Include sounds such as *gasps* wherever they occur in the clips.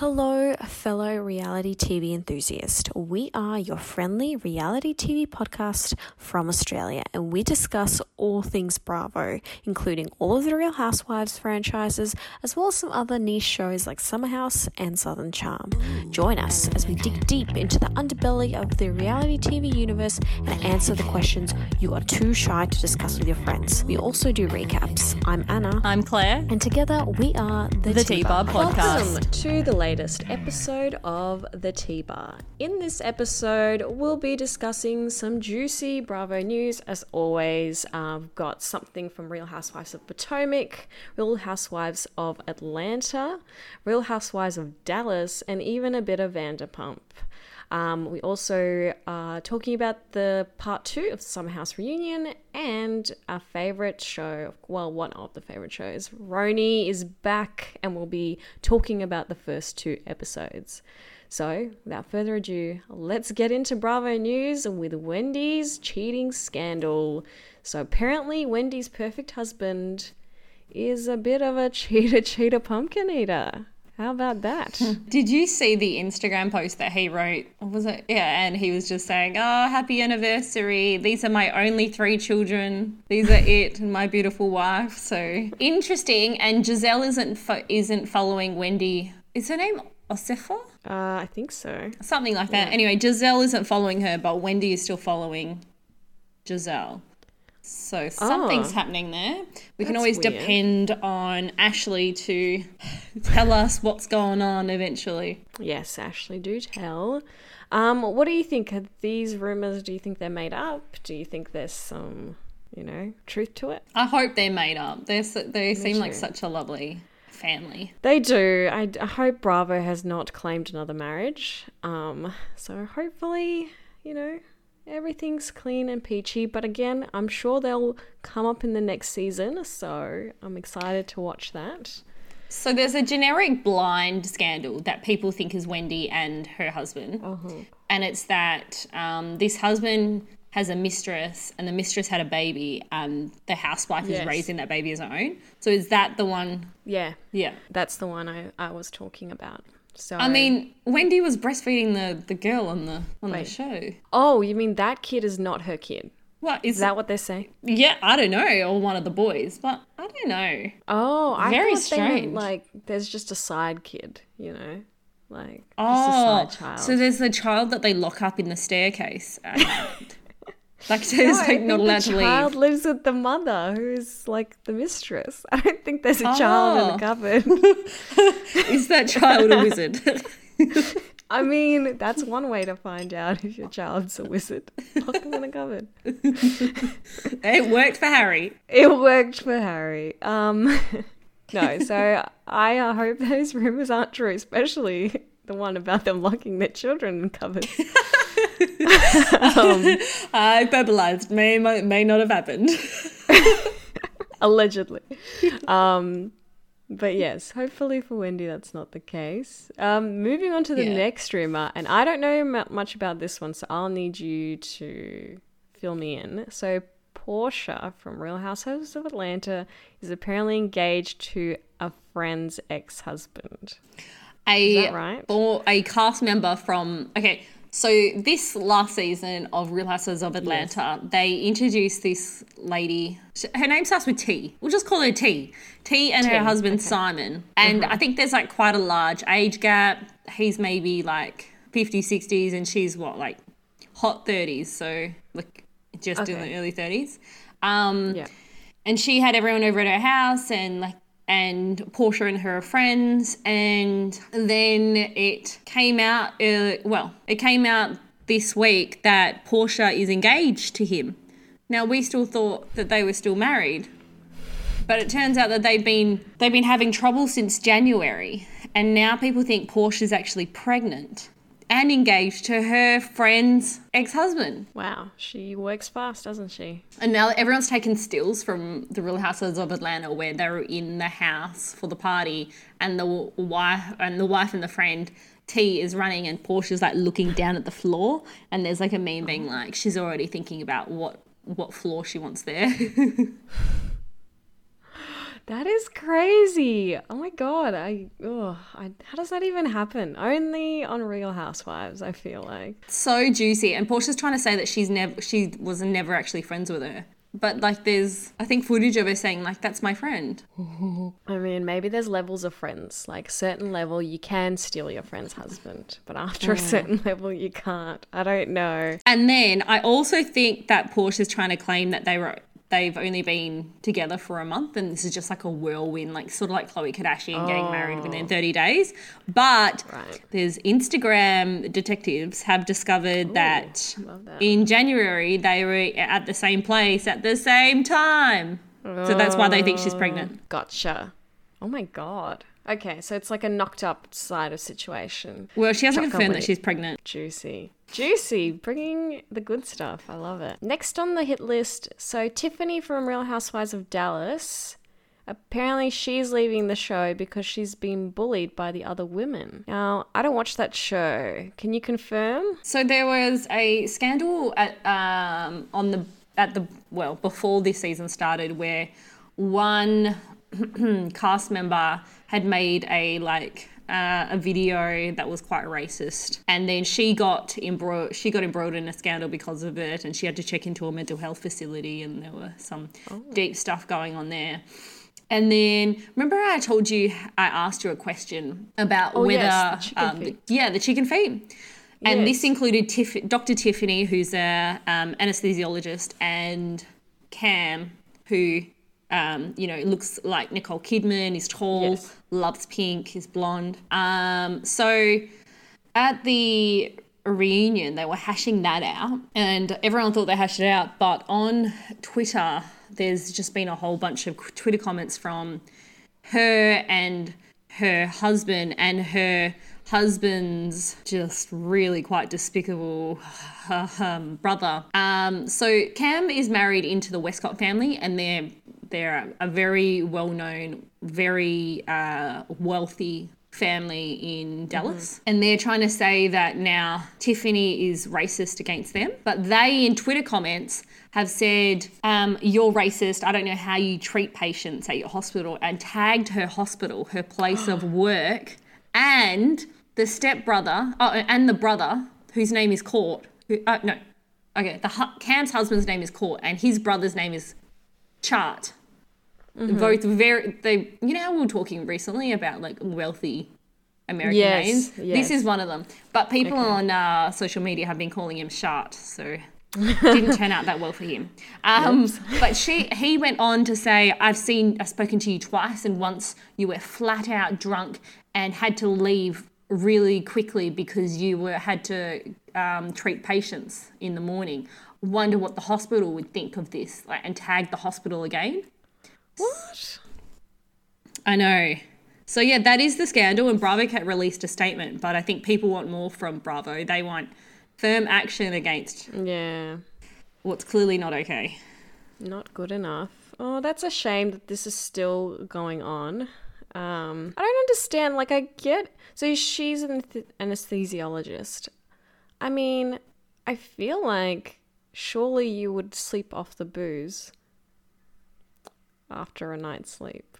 Hello, fellow reality TV enthusiast. We are your friendly reality TV podcast from Australia, and we discuss all things Bravo, including all of the Real Housewives franchises, as well as some other niche shows like Summer House and Southern Charm. Join us as we dig deep into the underbelly of the reality TV universe and answer the questions you are too shy to discuss with your friends. We also do recaps. I'm Anna. I'm Claire. And together we are the, The T-Bar Podcast. Welcome to the latest episode of the T Bar. In this episode, we'll be discussing some juicy Bravo news. As always, I've got something from Real Housewives of Potomac, Real Housewives of Atlanta, Real Housewives of Dallas, and even a bit of Vanderpump. Um, we also are talking about the part two of Summer House Reunion and our favorite show, well, one of the favorite shows. RHONY is back and we'll be talking about the first two episodes. So, without further ado, let's get into Bravo News with Wendy's cheating scandal. So, apparently, Wendy's perfect husband is a bit of a *laughs* cheater, cheater, pumpkin eater. How about that? *laughs* Did you see the Instagram post that he wrote? Was it? Yeah, and he was just saying, "Oh, happy anniversary! These are my only three children. These are it, and my beautiful wife." So interesting. And Giselle isn't fo- isn't following Wendy. Is her name Osefo? Uh, I think so. Something like that. Anyway, Giselle isn't following her, but Wendy is still following Giselle. So something's Oh. happening there. We can always weird. depend on Ashley to *laughs* tell us what's going on eventually. Yes, Ashley, do tell. Um, what do you think? Are these rumors, do you think they're made up? Do you think there's some, you know, truth to it? I hope they're made up. They're, they seem like such a lovely family. They do. I, I hope Bravo has not claimed another marriage. Um, so hopefully, you know, everything's clean and peachy. But again, I'm sure they'll come up in the next season. So I'm excited to watch that. So there's a generic blind scandal that people think is Wendy and her husband. And it's that um, this husband has a mistress and the mistress had a baby and the housewife Yes. is raising that baby as her own. So is that the one? Yeah, Yeah. that's the one I, I was talking about. So I mean, Wendy was breastfeeding the, the girl on the on the show. oh, you mean that kid is not her kid? What is Is that what they're saying? Yeah, I don't know, or one of the boys, but I don't know. Oh, I Very they meant strange. like there's just a side kid, you know, like just a Oh, side child. so there's the child that they lock up in the staircase. at *laughs* like, No, there's like not allowed the child lives with the mother, who's like the mistress. *laughs* I don't think there's a child in Oh. the cupboard. *laughs* Is that child a wizard? *laughs* I mean, that's one way to find out if your child's a wizard. Lock them in a cupboard. it worked for Harry. It worked for Harry. Um, no, so I uh, hope those rumors aren't true, especially the one about them locking their children in cupboards. *laughs* um, I verbalized. May may not have happened. *laughs* allegedly. Um, but yes, hopefully for Wendy that's not the case. Um, moving on to the Yeah. next rumor, and I don't know mu- much about this one, so I'll need you to fill me in. So Porsha from Real Housewives of Atlanta is apparently engaged to a friend's ex-husband. A that right? or a cast member from okay. So this last season of Real Housewives of Atlanta, they introduced this lady. Her name starts with T. We'll just call her T. T and T, her husband Simon. And I think there's like quite a large age gap. He's maybe like 50s, 60s, and she's what like hot 30s. So like just in the early 30s. Um, Yeah. and she had everyone over at her house and like and Porsha and her friends and then it came out uh, well it came out this week that Porsha is engaged to him. Now we still thought that they were still married but it turns out that they've been they've been having trouble since January and now people think Porsha's actually pregnant and engaged to her friend's ex-husband Wow, she works fast, doesn't she? and now everyone's taken stills from the Real Housewives of Atlanta where they were in the house for the party, and the wife and the wife and the friend T is running, and Porsha's like looking down at the floor, and there's like a meme being like she's already thinking about what what floor she wants there. *laughs* That is crazy. Oh my god. I, oh, I how does that even happen? Only on Real Housewives, I feel like. So juicy. And Porsha's trying to say that she's never she was never actually friends with her. But like there's I think footage of her saying like that's my friend. *laughs* I mean, maybe there's levels of friends. Like certain level you can steal your friend's husband, but after a certain *laughs* level you can't. I don't know. And then I also think that Porsha's trying to claim that they were they've only been together for a month and this is just like a whirlwind, like sort of like Khloe Kardashian getting married within 30 days. But Right. there's Instagram detectives have discovered that, that. in January they were at the same place at the same time. So that's why they think she's pregnant. Oh, gotcha. Oh my god. Okay, so it's like a knocked up side of situation. Well, she hasn't Chocolate confirmed that she's pregnant. Juicy. Juicy, bringing the good stuff. I love it. Next on the hit list, so Tiffany from Real Housewives of Dallas. Apparently, she's leaving the show because she's been bullied by the other women. Now, I don't watch that show. Can you confirm? So there was a scandal at um, on the at the well before this season started where one *clears throat* cast member had made a like uh, a video that was quite racist, and then she got embroiled. She got embroiled in a scandal because of it, and she had to check into a mental health facility, and there were some deep stuff going on there. And then remember I told you I asked you a question about Oh, whether yes, the um, yeah the chicken feet. And this included Tiff- Dr. Tiffany, who's a um, anesthesiologist, and Cam, who, um, you know, it looks like Nicole Kidman, is tall, Yes. loves pink, is blonde. Um, so at the reunion, they were hashing that out, and everyone thought they hashed it out. But on Twitter, there's just been a whole bunch of Twitter comments from her and her husband and her husband's just really quite despicable *laughs* um, brother. Um, so Cam is married into the Westcott family, and they're they're a very well known, very uh, wealthy family in Dallas, and they're trying to say that now Tiffany is racist against them, but they in Twitter comments have said, um, You're racist. I don't know how you treat patients at your hospital, and tagged her hospital, her place of *gasps* work, and the stepbrother, oh, and the brother, whose name is Court. Who, uh, no, okay, the Cam's husband's name is Court, and his brother's name is Chart. Both very, they, you know, how we were talking recently about like wealthy American Yes, names. yes. This is one of them. But people on uh, social media have been calling him Shart, so didn't turn out that well for him. Um, but she, he went on to say, "I've seen, I've spoken to you twice, and once you were flat out drunk and had to leave really quickly because you were had to um, treat patients in the morning. Wonder what the hospital would think of this, like, and tag the hospital again." What? I know. So yeah, that is the scandal, and Bravo Cat released a statement. But I think people want more from Bravo. They want firm action against Yeah. what's clearly not okay. Not good enough. Oh, that's a shame that this is still going on. Um, I don't understand. Like, I get. So she's an anesthesiologist. I mean, I feel like surely you would sleep off the booze after a night's sleep.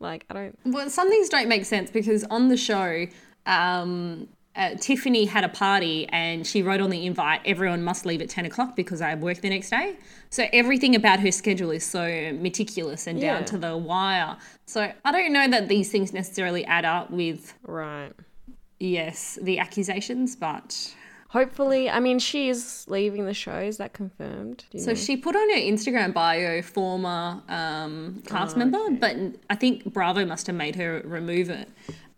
Like, I don't. Well, some things don't make sense because on the show, um, uh, Tiffany had a party and she wrote on the invite, everyone must leave at 10 o'clock because I have work the next day. So everything about her schedule is so meticulous and Yeah. down to the wire. So I don't know that these things necessarily add up with, Right. yes, the accusations, but Hopefully, I mean, she is leaving the show. Is that confirmed? So know? she put on her Instagram bio former um, cast member, but I think Bravo must have made her remove it.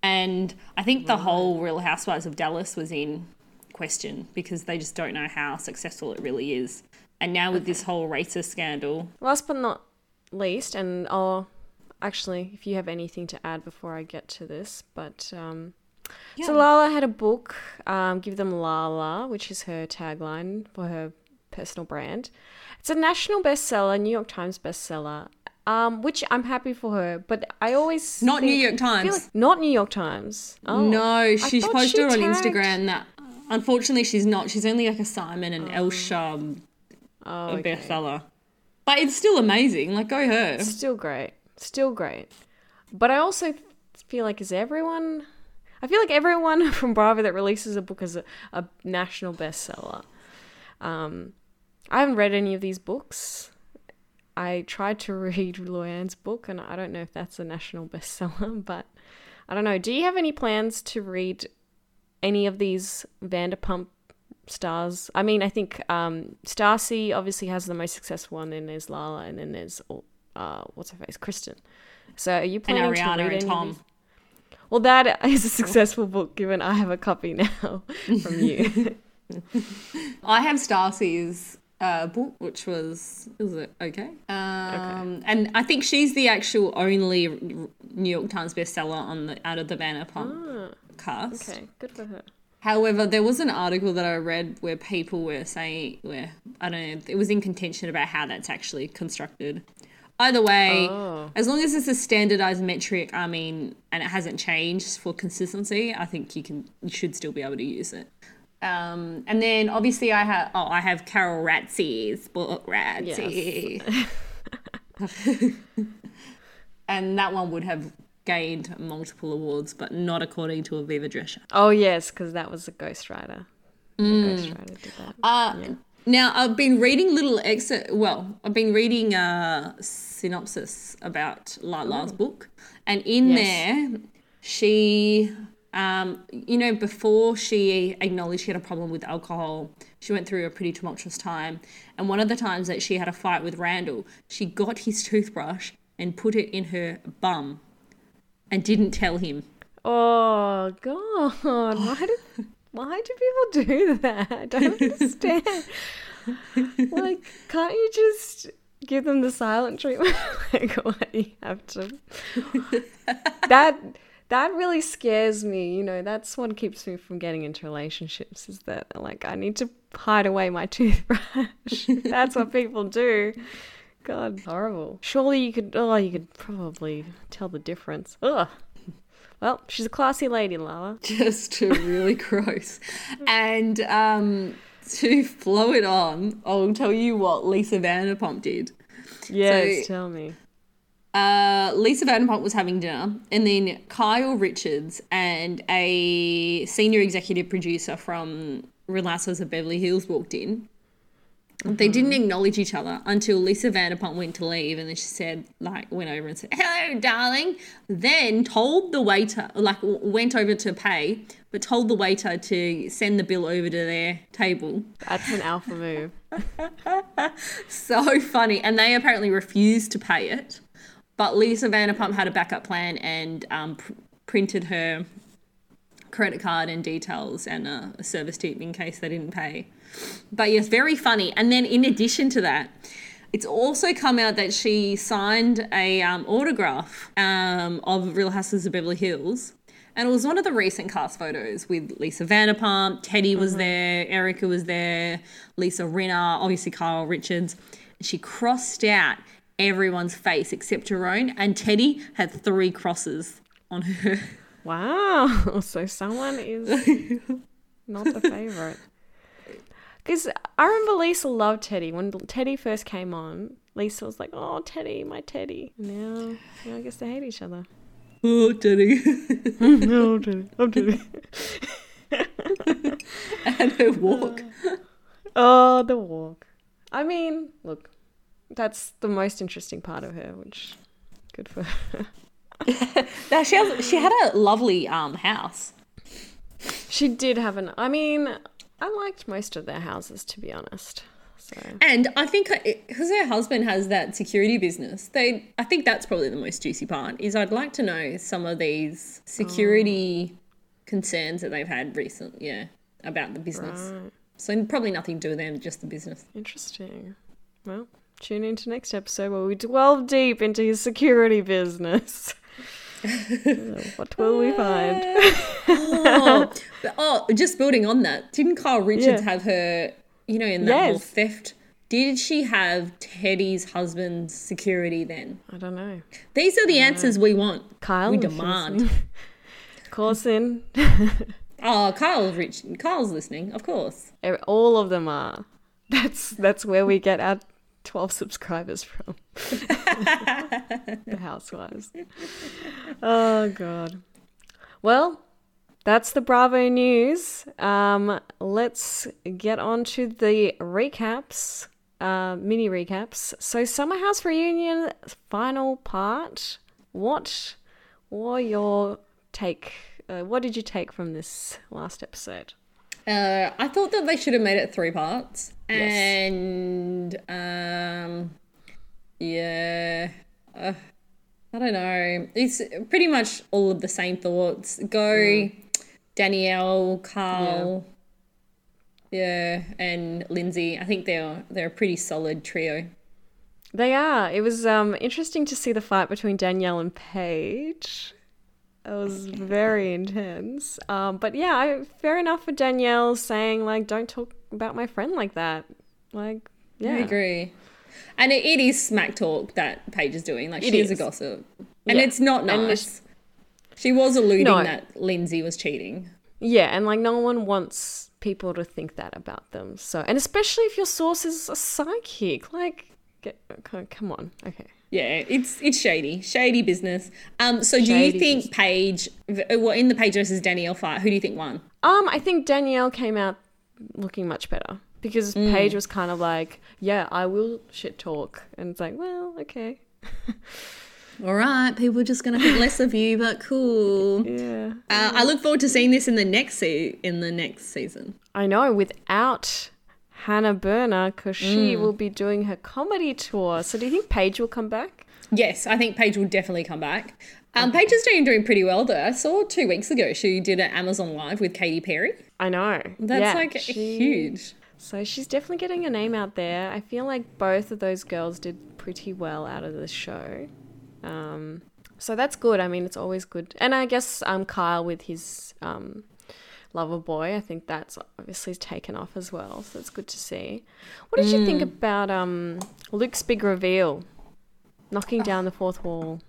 And I think the whole Real Housewives of Dallas was in question because they just don't know how successful it really is. And now with this whole racist scandal, Last but not least, and I'll actually, if you have anything to add before I get to this, but um, so Lala had a book, um, Give Them Lala, which is her tagline for her personal brand. It's a national bestseller, New York Times bestseller, um, which I'm happy for her, but I always. Not New York Times. like- not New York Times. Oh. no, she's posted she on Instagram that unfortunately she's not. She's only like a Simon and Elsha Oh, okay. bestseller. But it's still amazing. Like, go her. Still great. Still great. But I also feel like is everyone I feel like everyone *laughs* from Bravo that releases a book is a, a national bestseller. Um, I haven't read any of these books. I tried to *laughs* read Luann's book, and I don't know if that's a national bestseller, *laughs* but I don't know. Do you have any plans to read any of these Vanderpump stars? I mean, I think um, Stassi obviously has the most successful one, and there's Lala, and then there's uh, what's her face, Kristen. So are you planning and to Ariana read and Tom. Well, that is a successful book, given I have a copy *laughs* now from you. *laughs* I have Stassi's uh, book, which was is it okay? Um, And I think she's the actual only New York Times bestseller on the out of the Vanderpump cast. okay, good for her. However, there was an article that I read where people were saying, where I don't know, it was in contention about how that's actually constructed. Either way, Oh. as long as it's a standardized metric, I mean, and it hasn't changed for consistency, I think you can, you should still be able to use it. Um, and then obviously I have, oh, I have Carol Ratsey's book, Ratsey. *laughs* and that one would have gained multiple awards, but not according to Aviva Drescher. Oh yes, because that was a ghostwriter. The ghostwriter did that. Uh, Now I've been reading little excerpt. Well, I've been reading a synopsis about Lala's book, and in Yes. there, she, um, you know, before she acknowledged she had a problem with alcohol, she went through a pretty tumultuous time. And one of the times that she had a fight with Randall, she got his toothbrush and put it in her bum, and didn't tell him. Oh god, why do why do people *laughs* do that? I don't understand. like, can't you just give them the silent treatment? *laughs* like, why do you have to? that that really scares me. You know, that's what keeps me from getting into relationships. Is that like I need to hide away my toothbrush? *laughs* that's what people do. God, horrible. Surely you could. Oh, you could probably tell the difference. Ugh. Well, she's a classy lady, Lala. *laughs* just really gross. And um, to flow it on, I'll tell you what Lisa Vanderpump did. Yes, So- tell me. Uh, Lisa Vanderpump was having dinner, and then Kyle Richards and a senior executive producer from Real Housewives of Beverly Hills walked in. They didn't acknowledge each other until Lisa Vanderpump went to leave, and then she said, like, went over and said, "Hello, darling." Then told the waiter, like, went over to pay, but told the waiter to send the bill over to their table. That's an alpha move. *laughs* So funny. And they apparently refused to pay it. But Lisa Vanderpump had a backup plan and um, pr- printed her credit card and details and a, a service tip in case they didn't pay. But yes, very funny. And then in addition to that, it's also come out that she signed a um, autograph um, of Real Housewives of Beverly Hills. And it was one of the recent cast photos with Lisa Vanderpump, Teddi was there, Erika was there, Lisa Rinna, obviously Kyle Richards. She crossed out everyone's face except her own, and Teddi had three crosses on her. Wow. *laughs* So someone is *laughs* not the favorite. Because I remember Lisa loved Teddi. When Teddi first came on, Lisa was like, oh, Teddi, my Teddi. Now, now I guess they hate each other. oh, Teddi. *laughs* no, I'm Teddi. I'm Teddi. *laughs* and her walk. Oh, the walk. I mean, look, that's the most interesting part of her, which good for her. *laughs* Now, she, has, she had a lovely um, house. She did have an. I mean, I liked most of their houses, to be honest. So And I think because her husband has that security business, they I think that's probably the most juicy part. Is I'd like to know some of these security mm. concerns that they've had recent, yeah, about the business. right. So probably nothing to do with them, just the business. interesting. Well, tune into next episode where we delve deep into his security business. *laughs* what will we find? *laughs* oh, oh, just building on that, didn't Kyle Richards Yeah. have her? You know, in that whole theft. Did she have Teddi's husband's security then? I don't know. These are the answers we want. Kyle, we demand. listening, Call us in. Oh, Kyle's rich. Kyle's listening, of course. All of them are. That's that's where we get our 12 subscribers from *laughs* the *laughs* housewives. Oh, God. Well, that's the Bravo news. Um, let's get on to the recaps, uh, mini recaps. So, Summer House reunion final part. What were your take? Uh, what did you take from this last episode? Uh, I thought that they should have made it three parts, Yes. and um, yeah, uh, I don't know. It's pretty much all of the same thoughts. Go, Danielle, Carl, yeah. and Lindsay. I think they're they're a pretty solid trio. They are. It was um, interesting to see the fight between Danielle and Paige. It was very intense. Um, but yeah, I, fair enough for Danielle saying like, "Don't talk about my friend like that." Like, yeah, I agree. And it, it is smack talk that Paige is doing. Like It she is. is. a gossip, and Yeah. it's not nice. she was alluding No. that Lindsay was cheating. Yeah, and like no one wants people to think that about them. So, and especially if your source is a psychic, like, get, come on, okay. Yeah, it's it's shady, shady business. Um, so do Shady you think Paige? Well, in the Paige versus Danielle fight, who do you think won? Um, I think Danielle came out looking much better because Paige was kind of like, "Yeah, I will shit talk," and it's like, well, okay, *laughs* All right, people are just gonna think less of you, but cool. *laughs* yeah. Uh, I look forward to seeing this in the next se- in the next season. I know without Hannah Berner because she will be doing her comedy tour. So, do you think Paige will come back? Yes, I think Paige will definitely come back. Um, Paige is doing doing pretty well though. I saw two weeks ago she did an Amazon Live with Katy Perry. I know. That's Yeah, like she- huge. So she's definitely getting a name out there. I feel like both of those girls did pretty well out of the show. Um, so that's good. I mean, it's always good. And I guess um, Kyle with his um, lover boy, I think that's obviously taken off as well. So it's good to see. What did you think about um, Luke's big reveal? Knocking down the fourth wall.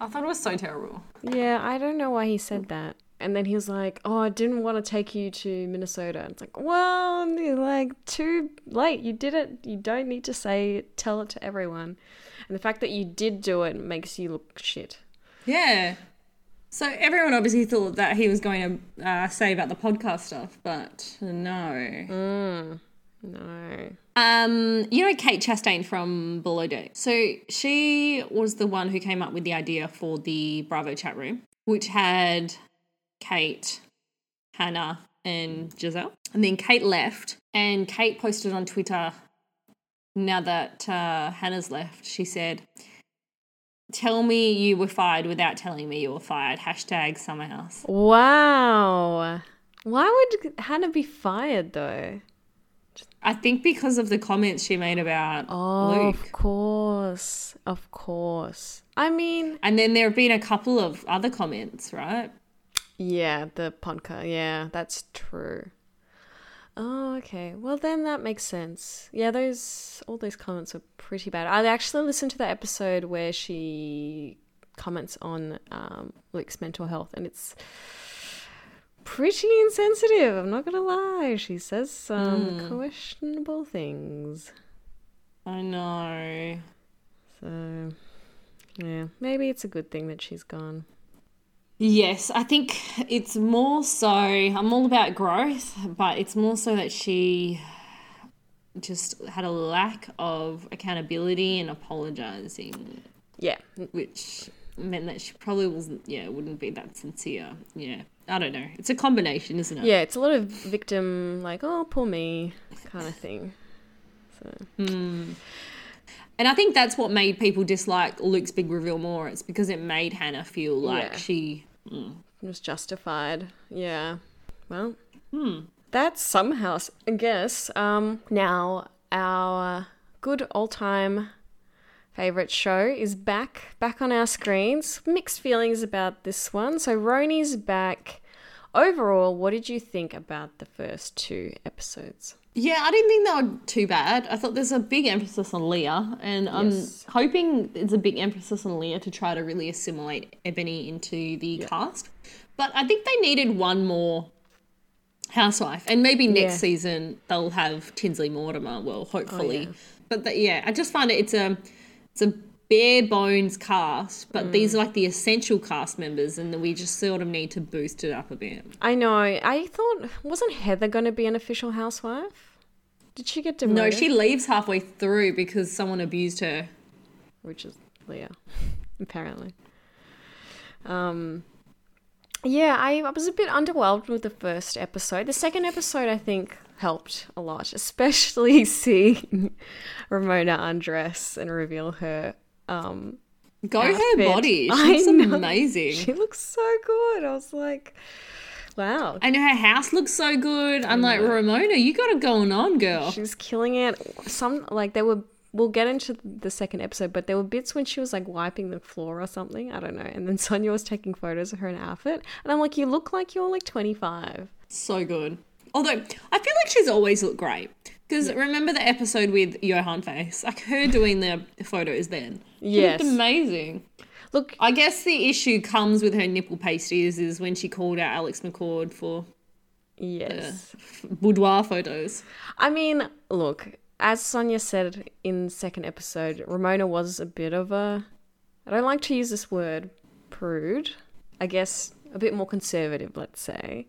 I thought it was so terrible. Yeah, I don't know why he said that. And then he was like, "Oh, I didn't want to take you to Minnesota." And it's like, well, you're like too late. You did it. You don't need to say it, tell it to everyone. And the fact that you did do it makes you look shit. Yeah. So everyone obviously thought that he was going to uh, say about the podcast stuff, but no. No. Um, you know Kate Chastain from Below Deck. So she was the one who came up with the idea for the Bravo chat room, which had Kate, Hannah, and Giselle. And then Kate left, and Kate posted on Twitter. Now that uh, Hannah's left, she said, "Tell me you were fired without telling me you were fired." Hashtag Summer House. Wow. Why would Hannah be fired though? I think because of the comments she made about Oh, Luke. of course. Of course. I mean, And then there have been a couple of other comments, right? Yeah, the podcast. Yeah, that's true. Oh, okay. Well, then that makes sense. Yeah, those all those comments were pretty bad. I actually listened to the episode where she comments on um, Luke's mental health, and it's pretty insensitive. I'm not gonna lie. She says some questionable things. I know. So, yeah, maybe it's a good thing that she's gone. Yes, I think it's more so. I'm all about growth, but it's more so that she just had a lack of accountability and apologizing, Yeah, which meant that she probably wasn't, yeah, wouldn't be that sincere. Yeah, I don't know. It's a combination, isn't it? yeah. It's a lot of victim, like, oh, poor me, kind of thing. So. Hmm. And I think that's what made people dislike Luke's big reveal more. It's because it made Hannah feel like Yeah. she. It was justified. Yeah. Well, that's somehow, I guess. Um, now, our good old time favorite show is back, back on our screens. Mixed feelings about this one. So, RHONY's back. Overall, what did you think about the first two episodes? Yeah, I didn't think they were too bad. I thought there's a big emphasis on Leah, and I'm Yes. hoping it's a big emphasis on Leah to try to really assimilate Eboni into the cast. But I think they needed one more housewife, and maybe next Yeah. season they'll have Tinsley Mortimer. Well, hopefully, oh, but the, yeah, I just find it it's a it's a bare bones cast, but these are like the essential cast members, and we just sort of need to boost it up a bit. I know. I thought wasn't Heather going to be an official housewife? Did she get demoted? No, she leaves halfway through because someone abused her. which is Leah, *laughs* apparently. Um, yeah, I, I was a bit underwhelmed with the first episode. The second episode, I think, helped a lot, *laughs* especially *laughs* seeing Ramona undress and reveal her. Um, Go her body. *laughs* She looks amazing. she looks so good. I was like, wow. and her house looks so good. I'm like, Ramona, you got it going on, girl. She's killing it. Some like there were. We'll get into the second episode, but there were bits when she was like wiping the floor or something. I don't know. And then *laughs* Sonja was taking photos of her in outfit, and I'm like, you look like you're like 25. So good. Although I feel like she's always looked great. Because remember the episode with Johan Face? Like her doing the photos then. Yes. amazing. Look, I guess the issue comes with her nipple pasties is when she called out Alex McCord for yes. boudoir photos. I mean, look, as Sonja said in the second episode, Ramona was a bit of a. I don't like to use this word, prude. I guess a bit more conservative, let's say.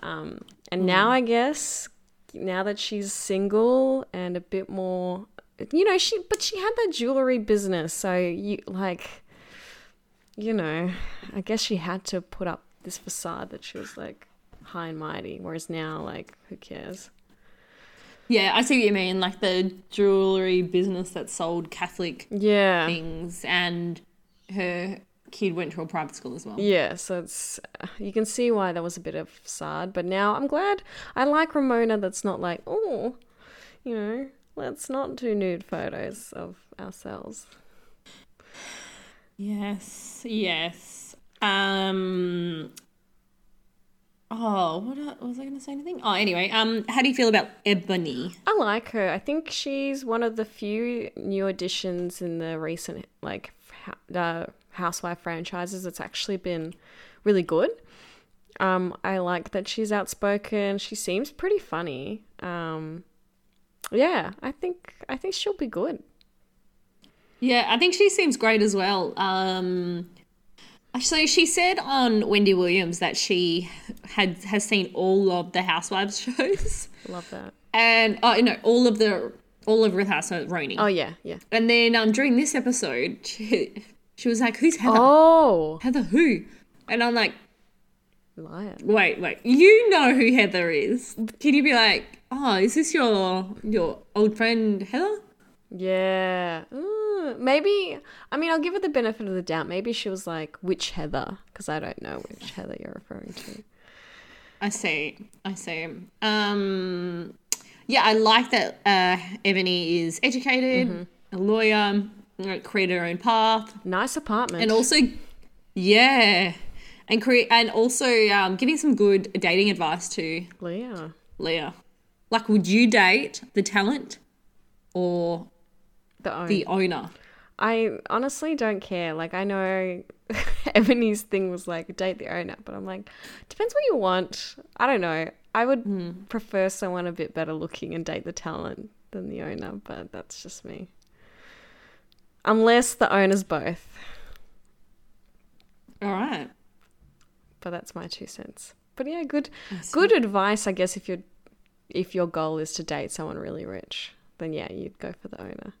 Um, and now I guess now that she's single and a bit more, you know, she but she had that jewelry business, so you like, you know, I guess she had to put up this facade that she was like high and mighty, whereas now, like, who cares? Yeah, I see what you mean. Like the jewelry business that sold Catholic Yeah. things, and her kid went to a private school as well. Yeah, so it's you can see why that was a bit of sad, but now I'm glad I like Ramona that's not like, oh, you know, let's not do nude photos of ourselves. Yes, yes. Um. Oh, what was I going to say? Anything? Oh, anyway. Um, how do you feel about Eboni? I like her. I think she's one of the few new additions in the recent like uh, housewife franchises it's actually been really good. Um, I like that she's outspoken. She seems pretty funny. Um, yeah, I think I think she'll be good. Yeah, I think she seems great as well. Um, so she said on Wendy Williams that she had has seen all of the Housewives *laughs* shows, Love that. and oh no, all of the all of Real Housewives RHONY. Oh yeah, yeah. And then um during this episode, she, she was like, "Who's Heather? Oh, Heather who?" And I'm like, liar. "Wait, wait, you know who Heather is? Can you be like, oh, is this your your old friend Heather?" Yeah. Mm, maybe, I mean, I'll give her the benefit of the doubt. Maybe she was like, which Heather? Because I don't know which Heather you're referring to. I see. I see. Um, yeah, I like that uh, Eboni is educated, a lawyer, uh, created her own path, Nice apartment. and also, yeah, and create and also um, giving some good dating advice to Leah. Leah. Like, would you date the talent or The own. the owner? I honestly don't care. Like, I know *laughs* Eboni's thing was like, date the owner, but I'm like, depends what you want. I don't know. I would prefer someone a bit better looking and date the talent than the owner, but that's just me. Unless the owner's both. All right. but that's my two cents. But yeah, good good advice, I guess if your if your goal is to date someone really rich, then yeah, you'd go for the owner.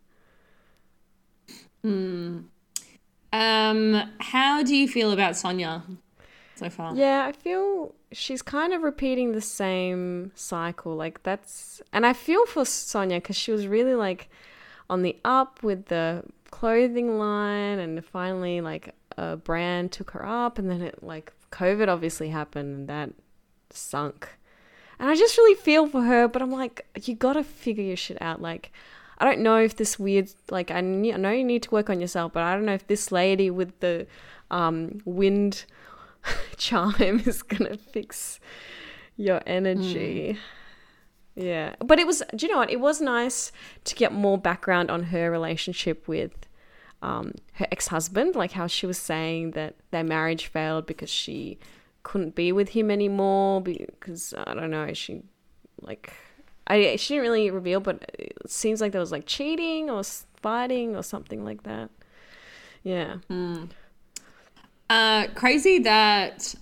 Um, how do you feel about Sonja so far? Yeah, I feel she's kind of repeating the same cycle. Like that's and I feel for Sonja cuz she was really like on the up with the clothing line and finally like a brand took her up and then it like COVID obviously happened and that sunk. And I just really feel for her, but I'm like, you gotta figure your shit out. Like, I don't know if this weird, like, I, I know you need to work on yourself, but I don't know if this lady with the um, wind *laughs* chime *laughs* is gonna fix your energy. Yeah. But it was, do you know what? It was nice to get more background on her relationship with um, her ex husband, like how she was saying that their marriage failed because she couldn't be with him anymore because I don't know, she like I she didn't really reveal, but it seems like there was like cheating or fighting or something like that. Yeah. Mm. Uh, crazy that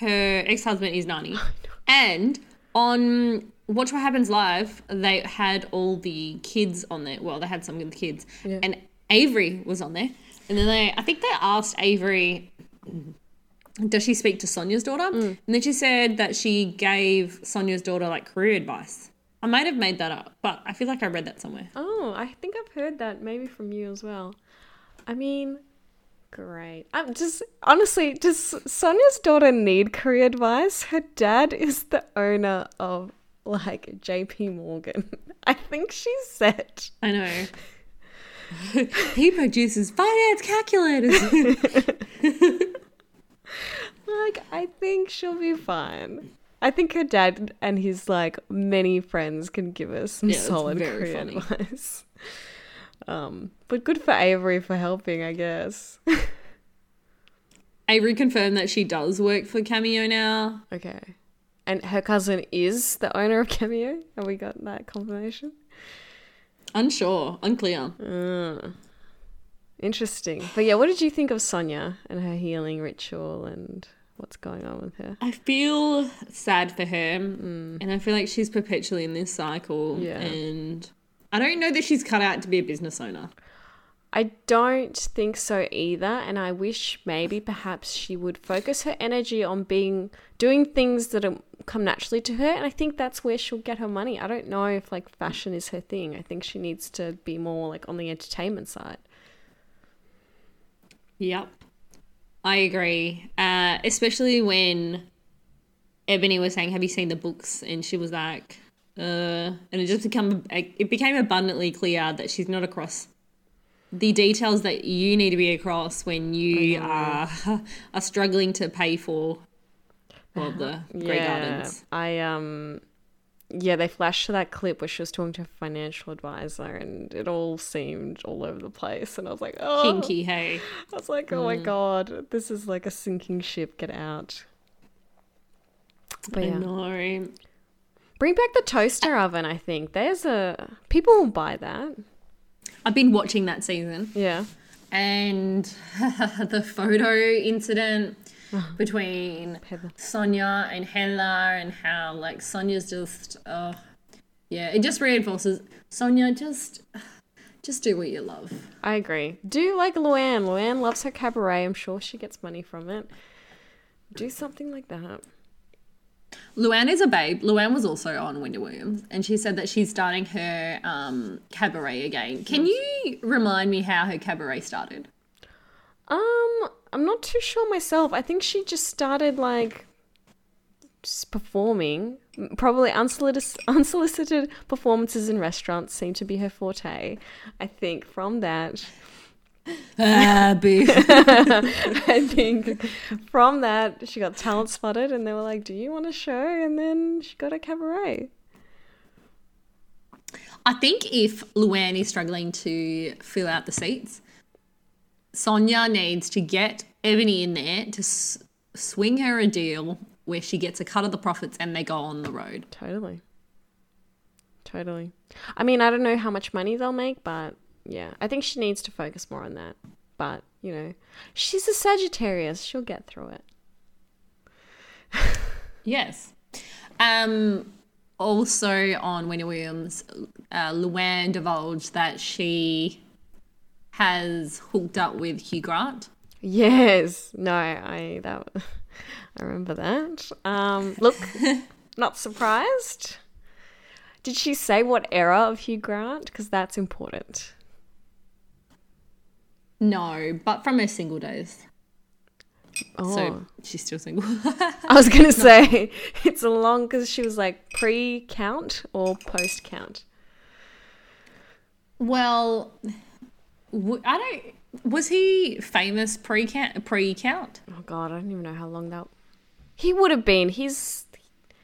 her ex husband is Nani. *laughs* And on Watch What Happens Live, they had all the kids on there. Well, they had some of the kids. Yeah. And Avery was on there. And then they, I think they asked Avery, does she speak to Sonja's daughter? Mm. And then she said that she gave Sonja's daughter like career advice. I might have made that up, but I feel like I read that somewhere. Oh, I think I've heard that maybe from you as well. I mean, great. I'm just honestly, does Sonja's daughter need career advice? Her dad is the owner of like JP Morgan. *laughs* I think she's set. I know. *laughs* he produces finance calculators. *laughs* Like, I think she'll be fine. I think her dad and his like many friends can give us some Yeah, solid career funny. advice. Um, but good for Avery for helping, I guess. *laughs* Avery confirmed that she does work for Cameo now. Okay. And her cousin is the owner of Cameo. Have we got that confirmation? Unsure, unclear. Uh, interesting. But yeah, what did you think of Sonja and her healing ritual and what's going on with her? I feel sad for her, and I feel like she's perpetually in this cycle. Yeah. And I don't know that she's cut out to be a business owner. I don't think so either, and I wish maybe perhaps she would focus her energy on being doing things that come naturally to her, and I think that's where she'll get her money. I don't know if like fashion is her thing. I think she needs to be more like on the entertainment side. Yep. I agree. Uh, especially when Eboni was saying, "Have you seen the books?" and she was like, "Uh," and it just become it became abundantly clear that she's not across the details that you need to be across when you are *laughs* are struggling to pay for well the *sighs* Grey Gardens. I um yeah, they flashed to that clip where she was talking to a financial advisor and it all seemed all over the place and I was like, oh Kinky, hey. *laughs* I was like, oh my god, this is like a sinking ship, get out. But I yeah. know. Bring back the toaster oven, I think. There's a people will buy that. I've been watching that season. Yeah. and *laughs* the photo incident between Heather. Sonja and Heather and how like Sonja's just uh yeah it just reinforces Sonja just *sighs* just do what you love I agree. Do like Luann. Luann loves her cabaret. I'm sure she gets money from it. Do something like that. Luann is a babe Luann was also on Wendy Williams and she said that she's starting her um cabaret again can you remind me how her cabaret started Um, I'm not too sure myself. I think she just started like just performing. Probably unsolicited, unsolicited performances in restaurants seem to be her forte. I think from that, boo *laughs* I think from that she got talent spotted, and they were like, "Do you want a show?" And then she got a cabaret. I think if Luann is struggling to fill out the seats, Sonja needs to get Eboni in there to s- swing her a deal where she gets a cut of the profits and they go on the road. Totally. Totally. I mean, I don't know how much money they'll make, but yeah, I think she needs to focus more on that. But, you know, she's a Sagittarius. She'll get through it. *laughs* Yes. Um, also on Wendy Williams, uh, Luann divulged that she has hooked up with Hugh Grant. Yes. No, I that *laughs* I remember that. Um, look, *laughs* not surprised. Did she say what era of Hugh Grant? Because that's important. No, but from her single days. Oh, So she's still single. *laughs* I was gonna say it's a long because she was like pre-count or post-count. Well, w- I don't. Was he famous pre count? Pre count? Oh God, I don't even know how long that. He would have been. He's.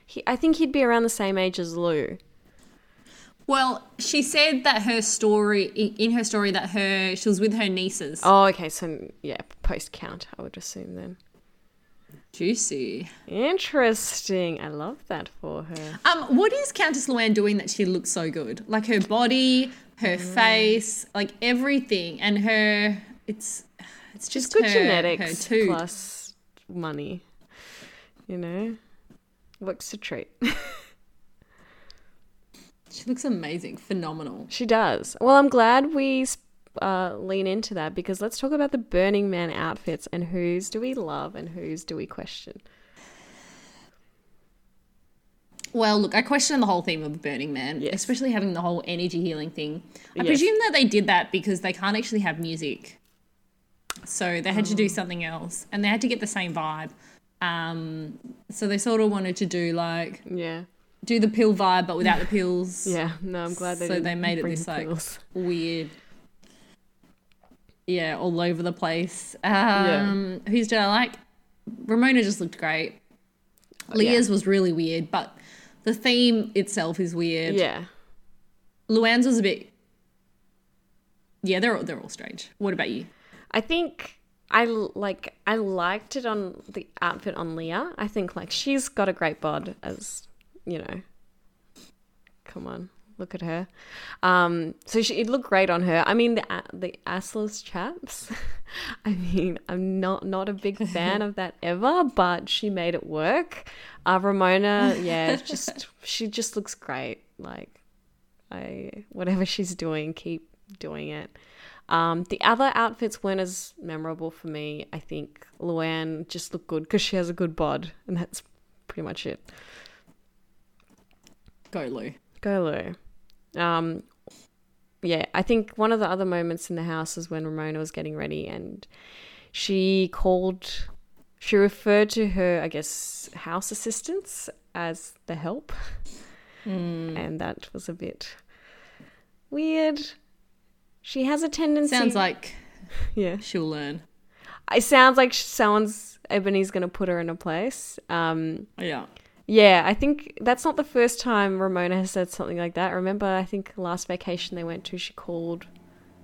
He. I think he'd be around the same age as Lou. Well, she said that her story in her story that her she was with her nieces. Oh, okay. So yeah, post-count. I would assume then. Juicy. Interesting. I love that for her. Um, what is Countess Luann doing that she looks so good? Like her body, her Mm. face, like everything, and her. It's it's just good her, genetics her plus money. You know, works a treat. *laughs* She looks amazing, phenomenal. she does. Well, I'm glad we uh, lean into that because let's talk about the Burning Man outfits and whose do we love and whose do we question. Well, look, I question the whole theme of Burning Man, Yes. especially having the whole energy healing thing. I Yes. presume that they did that because they can't actually have music. So they had to do something else and they had to get the same vibe. Um, so they sort of wanted to do like Yeah, do the pill vibe but without the pills. *laughs* yeah. No, I'm glad they. So they made it this like pills. weird Yeah, all over the place. Um whose did I like? Ramona just looked great. Oh, Leah's was really weird, but the theme itself is weird. Yeah. Luann's was a bit. Yeah, they're all, they're all strange. What about you? I think I like I liked it on the outfit on Leah. I think like she's got a great bod as you know. Come on, look at her. Um, so she, it looked great on her. I mean the the assless chaps. *laughs* I mean I'm not not a big fan of that ever, but she made it work. Uh, Ramona, yeah, *laughs* just she just looks great. Like I whatever she's doing, keep doing it. Um, the other outfits weren't as memorable for me. I think Luann just looked good because she has a good bod, and that's pretty much it. Go Lou. Go Lou. Um, yeah, I think one of the other moments in the house is when Ramona was getting ready and she called, she referred to her, I guess, house assistants as the help. And that was a bit weird. She has a tendency. Sounds like *laughs* yeah. she'll learn. It sounds like someone's Eboni's gonna put her in a place. Um, Yeah. Yeah, I think that's not the first time Ramona has said something like that. Remember, I think last vacation they went to, she called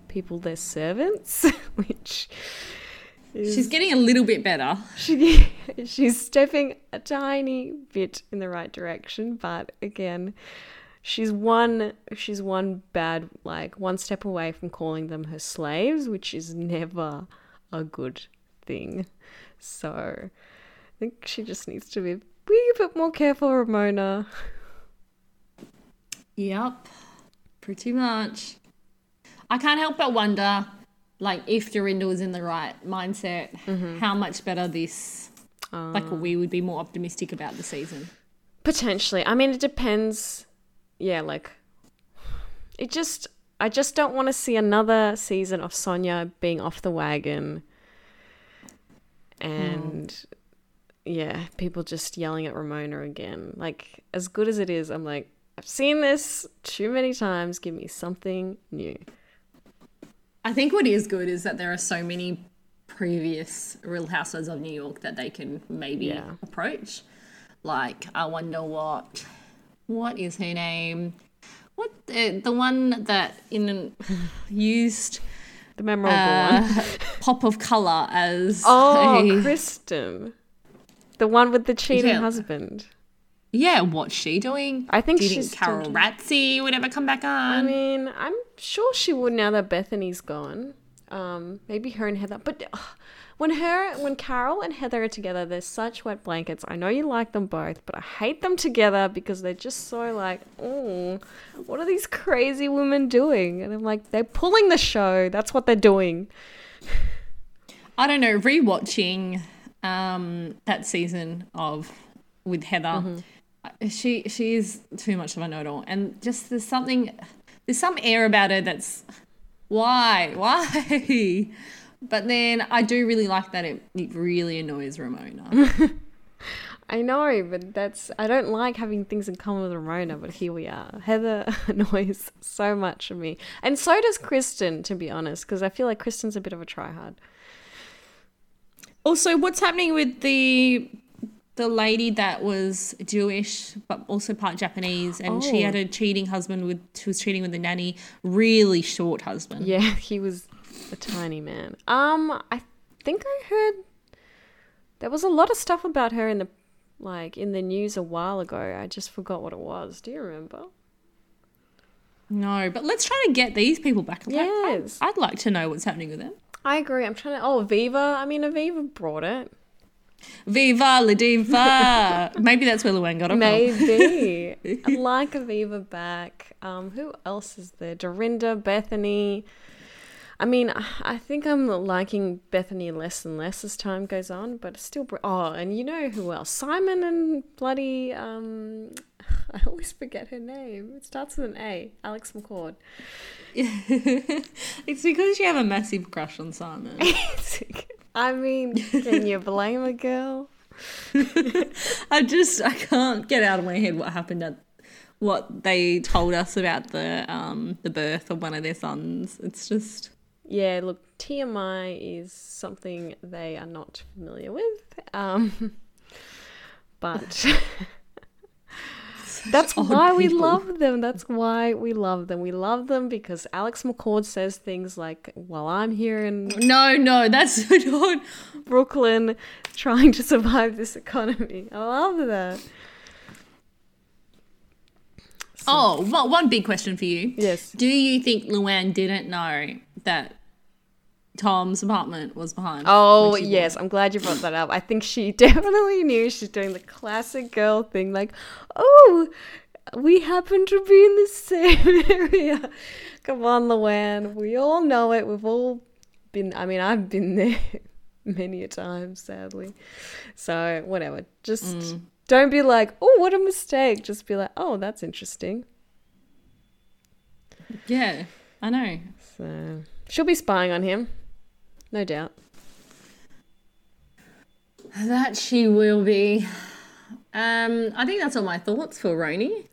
people their servants, *laughs* which is, She's getting a little bit better. she, *laughs* she's stepping a tiny bit in the right direction, but again, she's one she's one bad like one step away from calling them her slaves, which is never a good thing. So I think she just needs to be bit more careful, Ramona. Yep. Pretty much. I can't help but wonder, like, if Dorinda was in the right mindset, mm-hmm. how much better this, like, ah. we would be more optimistic about the season. Potentially. I mean, it depends. Yeah, like it just. I just don't want to see another season of Sonja being off the wagon, and mm. Yeah, people just yelling at Ramona again. Like as good as it is, I'm like, I've seen this too many times. Give me something new. I think what is good is that there are so many previous Real Housewives of New York that they can maybe Yeah. approach. Like, I wonder what, what is her name? What the the one that in *sighs* used The memorable one. uh, *laughs* pop of color as Oh, a- Kristen, the one with the cheating Yeah. husband. yeah, what's she doing? I think you she's Carole still- would ever come back on. I mean, I'm sure she would now that Bethany's gone. Um, maybe her and Heather. But ugh, when her, when Carole and Heather are together, they're such wet blankets. I know you like them both, but I hate them together because they're just so like, oh, what are these crazy women doing? And I'm like, they're pulling the show. That's what they're doing. I don't know. Rewatching um, that season of with Heather, Mm-hmm. she she is too much of a know-it-all, and just there's something, there's some air about her that's why why. *laughs* But then I do really like that it, it really annoys Ramona. *laughs* I know, but that's I don't like having things in common with Ramona, but here we are. Heather *laughs* annoys so much of me, and so does Kristen, to be honest, because I feel like Kristen's a bit of a tryhard. Also, what's happening with the the lady that was Jewish but also part Japanese, and she Oh. had a cheating husband with she was cheating with a nanny, really short husband. Yeah, *laughs* he was a tiny man. Um, I think I heard There was a lot of stuff about her in the like in the news a while ago. I just forgot what it was. Do you remember? No, but let's try to get these people back. Yes. I'd like to know what's happening with them. I agree. I'm trying to. Oh, Aviva. I mean, Aviva brought it. Viva la diva! *laughs* Maybe that's where Luann got it. Maybe. *laughs* I'd like Aviva back. Um, who else is there? Dorinda, Bethany. I mean, I think I'm liking Bethany less and less as time goes on, but it's still. br- Oh, and you know who else? Simon and bloody. Um, *sighs* I always forget her name. It starts with an A. Alex McCord. *laughs* it's because you have a massive crush on Simon. *laughs* I mean, can you blame a girl? *laughs* I just I can't get out of my head what happened at what they told us about the um the birth of one of their sons. It's just Yeah, look, TMI is something they are not familiar with. Um, *laughs* but *laughs* that's why we love them. That's why we love them. We love them because Alex McCord says things like, Well, I'm here in no, no, that's *laughs* not. Brooklyn trying to survive this economy. I love that. Oh, one one big question for you. Yes. Do you think Luann didn't know that Tom's apartment was behind? Oh, yes. I'm glad you brought that up. I think she *laughs* definitely knew she's doing the classic girl thing like, oh, we happen to be in the same *laughs* area. Come on, Luann. We all know it. We've all been, I mean, I've been there *laughs* many a time, sadly. So, whatever. Just mm. don't be like, oh, what a mistake. Just be like, oh, that's interesting. Yeah, I know. So, she'll be spying on him. No doubt. That she will be. Um, I think that's all my thoughts for RHONY.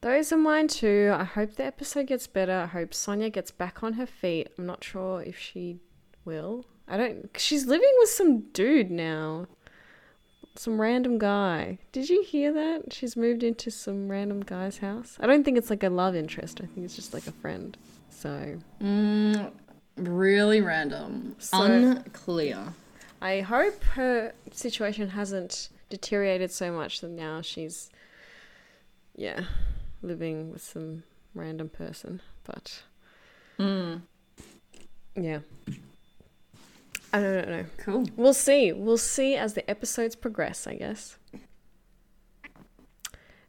Those are mine too. I hope the episode gets better. I hope Sonja gets back on her feet. I'm not sure if she will. I don't. She's living with some dude now. Some random guy. Did you hear that? She's moved into some random guy's house. I don't think it's like a love interest. I think it's just like a friend. So Mm, really random. So- Unclear. I hope her situation hasn't deteriorated so much that now she's, yeah, living with some random person. But Mm, yeah, I don't know. cool. We'll see. We'll see as the episodes progress, I guess.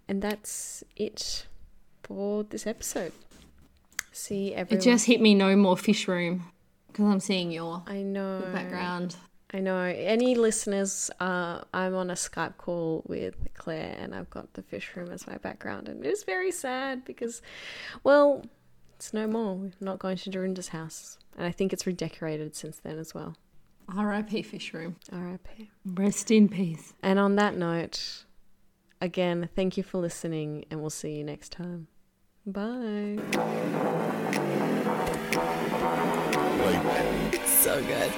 And that's it for this episode. See It just hit me no more fish room because I'm seeing your I know. background. I know. Any listeners, uh, I'm on a Skype call with Claire and I've got the fish room as my background. And it is very sad because, well, it's no more. We're not going to Dorinda's house. And I think it's redecorated since then as well. R.I.P. fish room. RIP. Rest in peace. And on that note, again, thank you for listening and we'll see you next time. Bye. So good.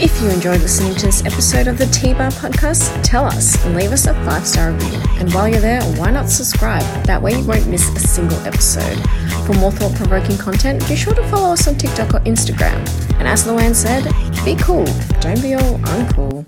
If you enjoyed listening to this episode of the T Bar Podcast, tell us and leave us a five star review. And while you're there, why not subscribe? That way you won't miss a single episode. For more thought provoking content, be sure to follow us on TikTok or Instagram. And as Luann said, be cool, don't be all uncool.